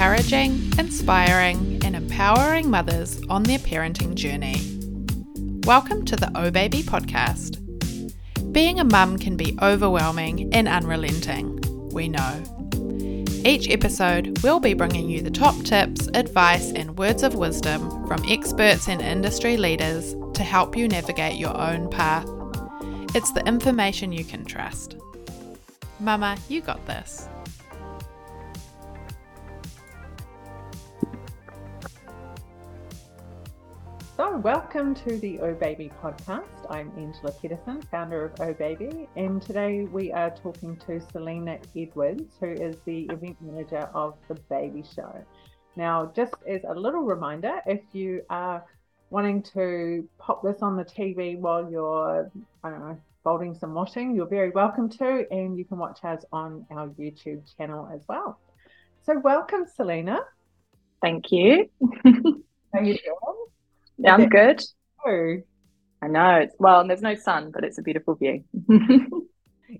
encouraging, inspiring, and empowering mothers on their parenting journey. Welcome to the Oh Baby podcast. Being a mum can be overwhelming and unrelenting, we know. Each episode, we'll be bringing you the top tips, advice, and words of wisdom from experts and industry leaders to help you navigate your own path. It's the information you can trust. Mama, you got this. Welcome to the Oh Baby podcast. I'm Angela Pedersen, founder of Oh Baby, and today we are talking to Selena Edwards, who is the event manager of the Baby Show. Now, just as a little reminder, if you are wanting to pop this on the TV while you're, I don't know, folding some washing, you're very welcome to, and you can watch us on our YouTube channel as well. So, welcome, Selena. Thank you. How you doing? Yeah, I'm good. Oh, I know. It's, well, there's no sun, but it's a beautiful view.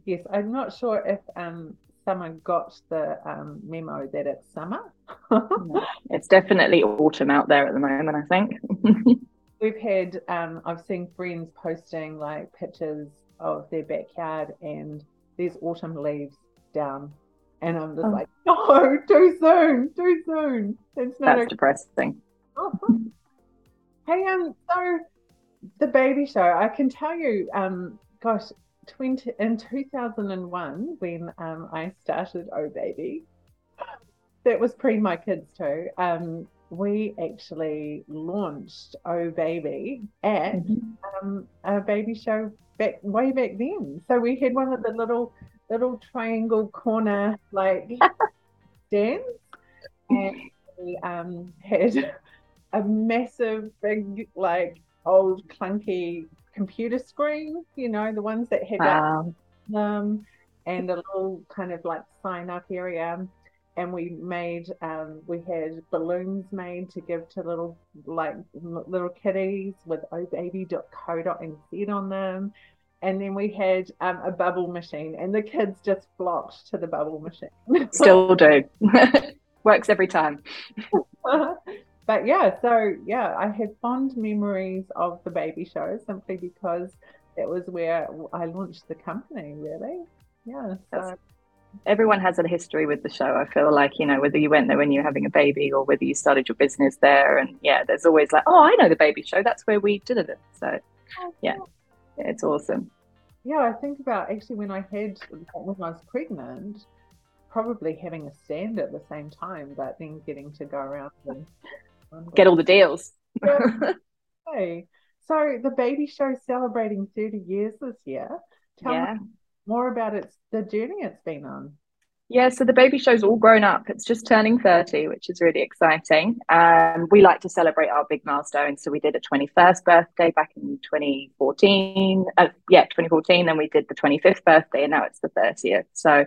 yes, I'm not sure if um, someone got the um, memo that it's summer. No, it's definitely autumn out there at the moment, I think. We've had, um, I've seen friends posting like pictures of their backyard and there's autumn leaves down. And I'm just Oh. like, no, too soon, too soon. It's not That's depressing. Hey, um, so the baby show, I can tell you, um, gosh, 20, in 2001, when um, I started Oh Baby, that was pre my kids too. Um, we actually launched Oh Baby at Mhm. um, a baby show back way back then. So we had one of the little little triangle corner like stands, and we um, had a massive big like old clunky computer screen. You know the ones that had like, Wow. um, and a little kind of like sign up area. And we made, um, we had balloons made to give to little, like little kiddies with ohbaby.co.nz on them. And then we had um, a bubble machine, and the kids just flocked to the bubble machine. Still do. Works every time. but yeah, so yeah, I have fond memories of the baby show simply because it was where I launched the company, really. Yeah. So Everyone has a history with the show. I feel like, you know, whether you went there when you were having a baby or whether you started your business there. And yeah, there's always like, oh, I know the baby show. That's where we did it. So oh, yeah, it's awesome. Yeah, I think about actually when I had when I was pregnant, probably having a stand at the same time, but then getting to go around and Get all the deals. Hey, so the baby show celebrating 30 years this year. Tell yeah. me more about its the journey it's been on. Yeah, so the baby show's all grown up. It's just turning 30, which is really exciting. Um, we like to celebrate our big milestones. So we did a 21st birthday back in 2014. Uh, yeah, 2014. Then we did the 25th birthday, and now it's the 30th. So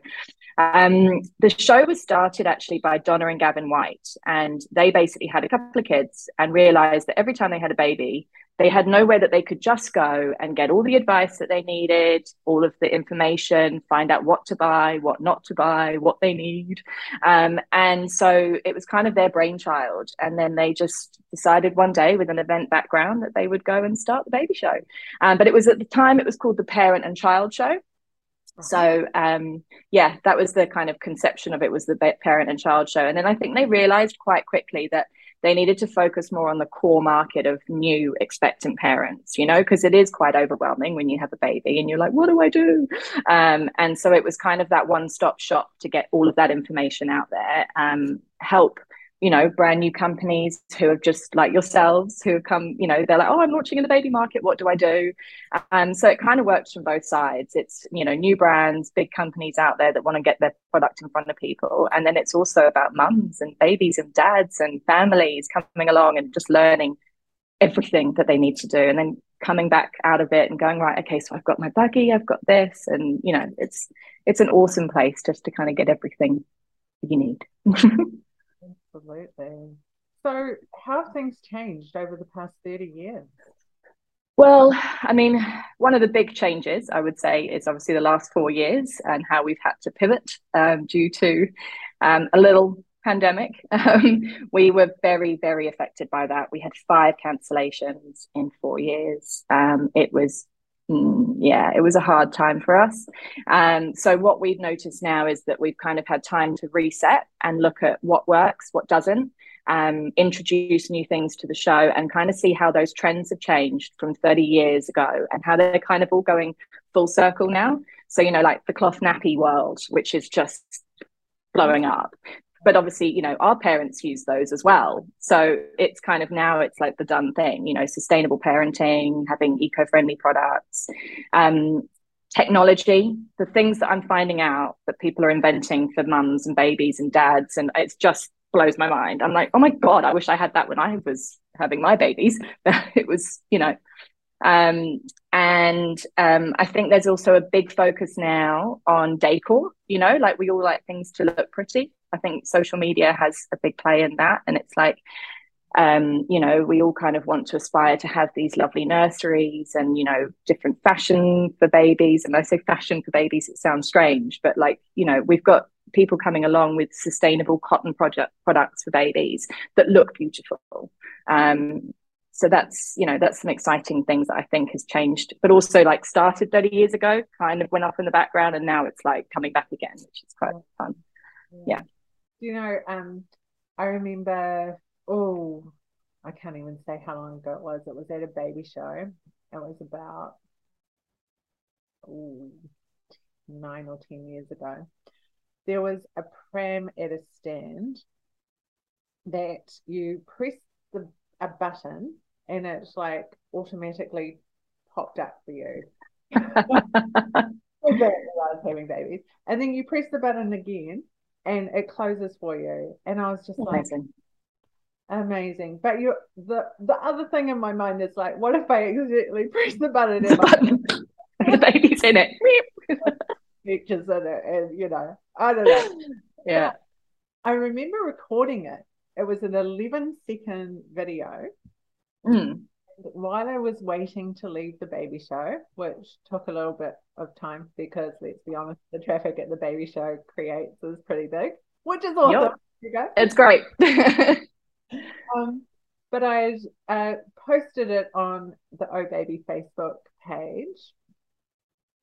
um, the show was started actually by Donna and Gavin White, and they basically had a couple of kids and realized that every time they had a baby, they had nowhere that they could just go and get all the advice that they needed, all of the information, find out what to buy, what not to buy, what they need. Um, and so it was kind of their brainchild. And then they just decided one day with an event background that they would go and start the baby show. Um, but it was at the time, it was called the Parent and Child Show. So um, yeah, that was the kind of conception of it was the parent and child show. And then I think they realized quite quickly that they needed to focus more on the core market of new expectant parents, you know, because it is quite overwhelming when you have a baby and you're like, what do I do? Um, and so it was kind of that one stop shop to get all of that information out there, um, help you know, brand new companies who have just like yourselves who have come, you know, they're like, oh, I'm launching in the baby market. What do I do? Um, so it kind of works from both sides. It's, you know, new brands, big companies out there that want to get their product in front of people. And then it's also about mums and babies and dads and families coming along and just learning everything that they need to do. And then coming back out of it and going, right, okay, so I've got my buggy, I've got this. And, you know, it's, it's an awesome place just to kind of get everything you need. Absolutely. So, how have things changed over the past 30 years? Well, I mean, one of the big changes I would say is obviously the last four years and how we've had to pivot um, due to um, a little pandemic. Um, we were very, very affected by that. We had five cancellations in four years. Um, it was, yeah, it was a hard time for us. Um, so, what we've noticed now is that we've kind of had time to reset and look at what works, what doesn't. Um, introduce new things to the show and kind of see how those trends have changed from 30 years ago and how they're kind of all going full circle now. So, you know, like the cloth nappy world, which is just blowing up but obviously you know our parents use those as well. So it's kind of now it's like the done thing you know sustainable parenting having eco-friendly products um, technology the things that i'm finding out that people are inventing for mums and babies and dads and it's just blows my mind. I'm like oh my god i wish i had that when i was having my babies. It was you know um, and um, I think there's also a big focus now on decor, you know, like we all like things to look pretty. I think social media has a big play in that. And it's like, um, you know, we all kind of want to aspire to have these lovely nurseries and, you know, different fashion for babies. And I say fashion for babies, it sounds strange, but like, you know, we've got people coming along with sustainable cotton project products for babies that look beautiful. Um, so that's you know that's some exciting things that i think has changed but also like started 30 years ago kind of went off in the background and now it's like coming back again which is quite fun yeah you know um i remember oh i can't even say how long ago it was it was at a baby show it was about ooh, nine or ten years ago there was a pram at a stand that you press the a button and it's like automatically popped up for you. I was having babies. And then you press the button again and it closes for you. And I was just amazing. like amazing. But you the the other thing in my mind is like, what if I accidentally press the button and the baby's in it? Pictures in it and you know, I don't know. Yeah. I remember recording it. It was an 11 second video Mm. While I was waiting to leave the baby show, which took a little bit of time because let's be honest, the traffic at the baby show creates is pretty big, which is awesome. Yep. It's great. um, but I uh, posted it on the Oh Baby Facebook page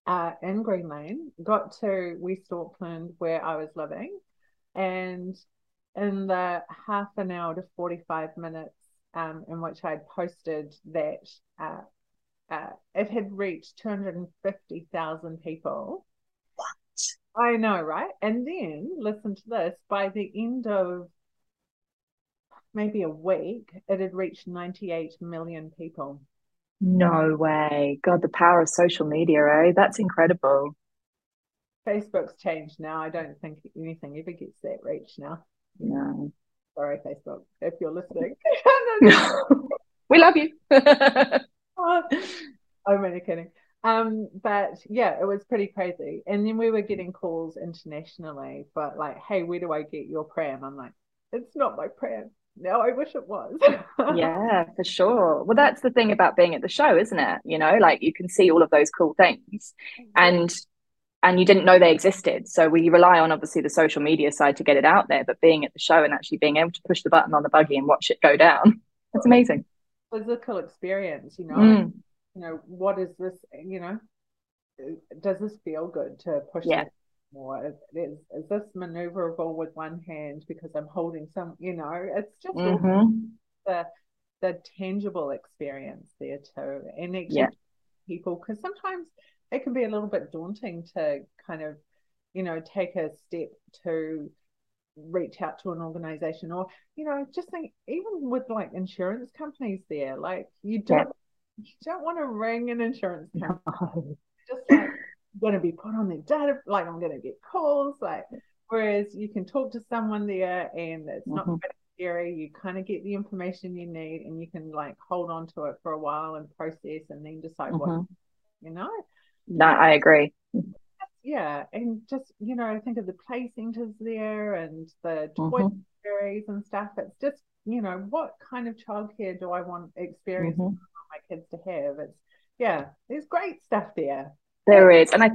uh, in Green Lane, got to West Auckland where I was living, and in the half an hour to 45 minutes um, in which I'd posted that uh, uh, it had reached 250,000 people. What? I know, right? And then listen to this by the end of maybe a week, it had reached 98 million people. No way. God, the power of social media, eh? That's incredible. Facebook's changed now. I don't think anything ever gets that reach now. No. Sorry, Facebook, if you're listening. we love you. oh, I'm only kidding. Um, but yeah, it was pretty crazy. And then we were getting calls internationally, but like, hey, where do I get your pram? I'm like, it's not my pram. No, I wish it was. yeah, for sure. Well, that's the thing about being at the show, isn't it? You know, like you can see all of those cool things. And and you didn't know they existed. So we rely on obviously the social media side to get it out there, but being at the show and actually being able to push the button on the buggy and watch it go down, that's amazing. Physical experience, you know. Mm. You know, what is this? You know, does this feel good to push yeah. it more? Is, is, is this maneuverable with one hand because I'm holding some? You know, it's just mm-hmm. the the tangible experience there too, and actually yeah. people because sometimes it can be a little bit daunting to kind of, you know, take a step to reach out to an organization or, you know, just think even with like insurance companies there, like you don't yeah. you don't want to ring an insurance company. Just like I'm gonna be put on their data, like I'm gonna get calls, like whereas you can talk to someone there and it's not mm-hmm. scary. You kind of get the information you need and you can like hold on to it for a while and process and then decide mm-hmm. what you know. No, I agree. Yeah, and just you know, I think of the play centers there and the toy mm-hmm. and stuff. It's just you know, what kind of childcare do I want experience mm-hmm. my kids to have? It's yeah, there's great stuff there. There is, and I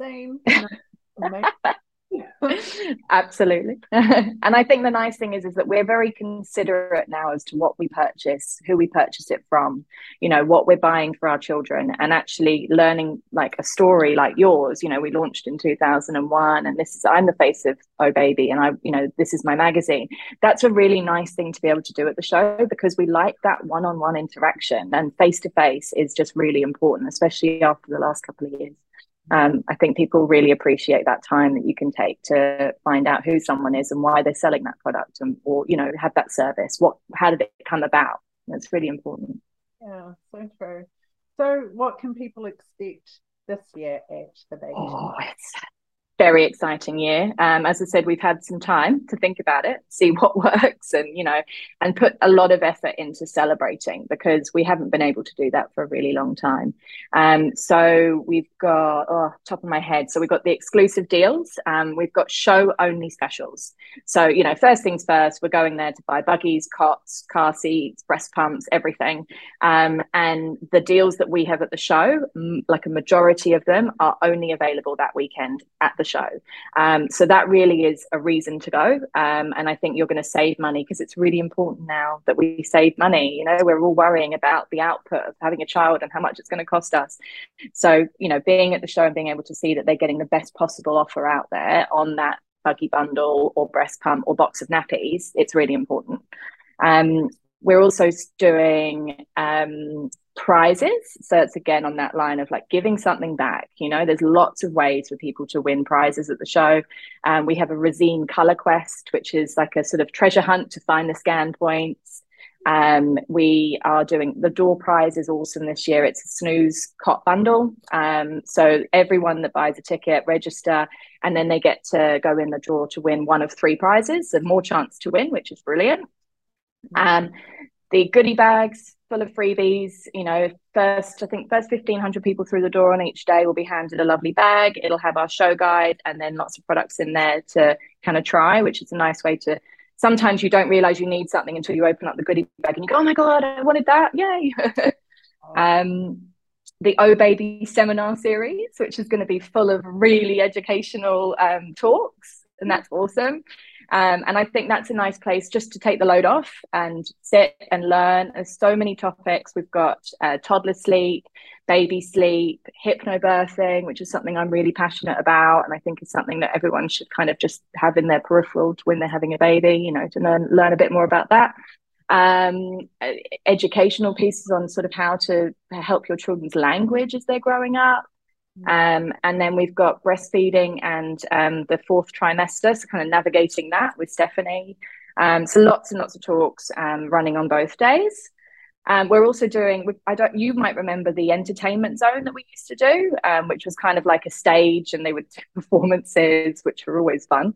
same. Absolutely. and I think the nice thing is is that we're very considerate now as to what we purchase, who we purchase it from, you know, what we're buying for our children and actually learning like a story like yours. You know, we launched in 2001 and this is I'm the face of Oh Baby and I, you know, this is my magazine. That's a really nice thing to be able to do at the show because we like that one-on-one interaction and face to face is just really important, especially after the last couple of years um, I think people really appreciate that time that you can take to find out who someone is and why they're selling that product and or you know have that service. What how did it come about? That's really important. Yeah, so true. So what can people expect this year at the baby? Oh, it's very exciting year. Um, as I said, we've had some time to think about it, see what works, and you know, and put a lot of effort into celebrating because we haven't been able to do that for a really long time. Um, so we've got oh, top of my head. So we've got the exclusive deals. Um, we've got show only specials. So you know, first things first, we're going there to buy buggies, cots, car seats, breast pumps, everything. Um, and the deals that we have at the show, like a majority of them, are only available that weekend at the show. Um, so that really is a reason to go. Um, and I think you're going to save money because it's really important now that we save money. You know, we're all worrying about the output of having a child and how much it's going to cost us. So, you know, being at the show and being able to see that they're getting the best possible offer out there on that buggy bundle or breast pump or box of nappies, it's really important. Um, we're also doing um, prizes. So it's again on that line of like giving something back. You know, there's lots of ways for people to win prizes at the show. Um, we have a Resene Color Quest, which is like a sort of treasure hunt to find the scan points. Um, we are doing the door prize is awesome this year. It's a snooze cot bundle. Um, so everyone that buys a ticket register, and then they get to go in the draw to win one of three prizes. So more chance to win, which is brilliant. Um, the goodie bags full of freebies. You know, first I think first fifteen hundred people through the door on each day will be handed a lovely bag. It'll have our show guide and then lots of products in there to kind of try, which is a nice way to. Sometimes you don't realize you need something until you open up the goodie bag and you go, "Oh my god, I wanted that! Yay!" um, the Oh Baby seminar series, which is going to be full of really educational um, talks, and that's awesome. Um, and I think that's a nice place just to take the load off and sit and learn. There's so many topics. We've got uh, toddler sleep, baby sleep, hypnobirthing, which is something I'm really passionate about, and I think is something that everyone should kind of just have in their peripheral when they're having a baby. You know, to learn learn a bit more about that. Um, educational pieces on sort of how to help your children's language as they're growing up. Um, and then we've got breastfeeding and um, the fourth trimester, so kind of navigating that with Stephanie. Um, so lots and lots of talks um, running on both days. Um, we're also doing. I don't. You might remember the entertainment zone that we used to do, um, which was kind of like a stage, and they would do performances, which were always fun.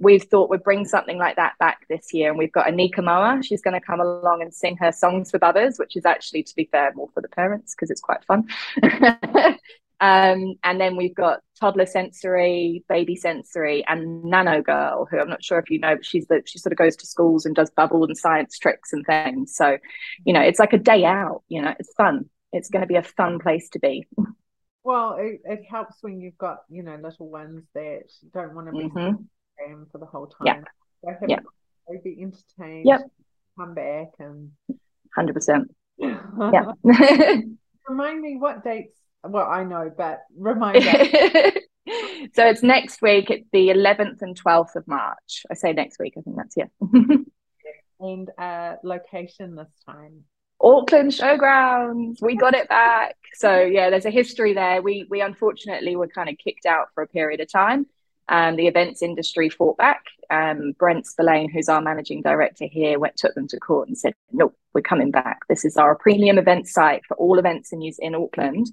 we've thought we'd bring something like that back this year, and we've got Anika Moa. She's going to come along and sing her songs with others, which is actually, to be fair, more for the parents because it's quite fun. Um, and then we've got toddler sensory, baby sensory, and Nanogirl, who I'm not sure if you know, but she's the she sort of goes to schools and does bubble and science tricks and things. So, you know, it's like a day out. You know, it's fun. It's going to be a fun place to be. Well, it, it helps when you've got you know little ones that don't want to be mm-hmm. for the whole time. Yeah. So yeah. They be entertained. Yep. Come back and. Hundred percent. Yeah. Remind me what dates well, I know, but remind us. so it's next week. It's the 11th and 12th of March. I say next week. I think that's yeah. and uh, location this time. Auckland Showgrounds. We got it back. So yeah, there's a history there. We we unfortunately were kind of kicked out for a period of time. Um, the events industry fought back. Um, Brent Spillane, who's our managing director here, went took them to court and said, "No, we're coming back. This is our premium event site for all events in in Auckland,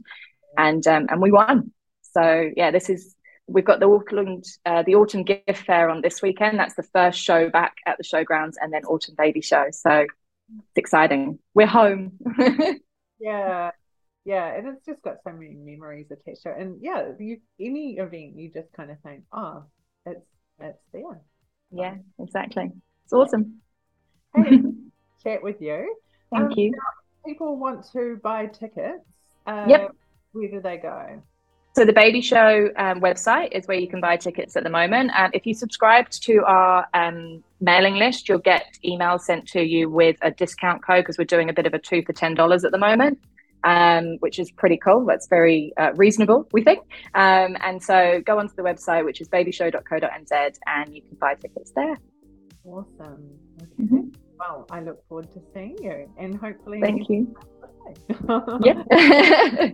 and um, and we won. So yeah, this is we've got the Auckland uh, the autumn gift fair on this weekend. That's the first show back at the showgrounds, and then autumn baby show. So it's exciting. We're home. yeah, yeah, and it's just got so many memories attached to it. And yeah, you any event you just kind of think, oh, it's it's there. Yeah, exactly. It's awesome. Hey, chat with you. Thank um, you. People want to buy tickets. Uh, yep where do they go? So the Baby Show um, website is where you can buy tickets at the moment. And if you subscribe to our um, mailing list, you'll get emails sent to you with a discount code because we're doing a bit of a two for ten dollars at the moment, um, which is pretty cool. That's very uh, reasonable, we think. Um, and so go onto the website, which is babyshow.co.nz, and you can buy tickets there. Awesome. Okay. Mm-hmm. Well, I look forward to seeing you, and hopefully, thank you. yeah.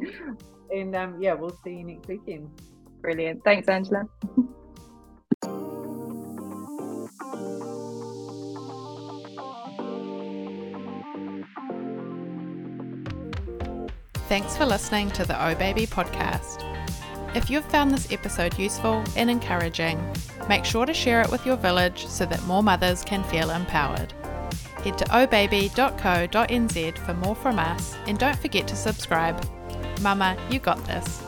and um, yeah, we'll see you next weekend. Brilliant. Thanks, Angela. Thanks for listening to the Oh Baby podcast. If you've found this episode useful and encouraging, make sure to share it with your village so that more mothers can feel empowered. Head to ohbaby.co.nz for more from us and don't forget to subscribe. Mama, you got this.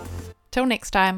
Till next time.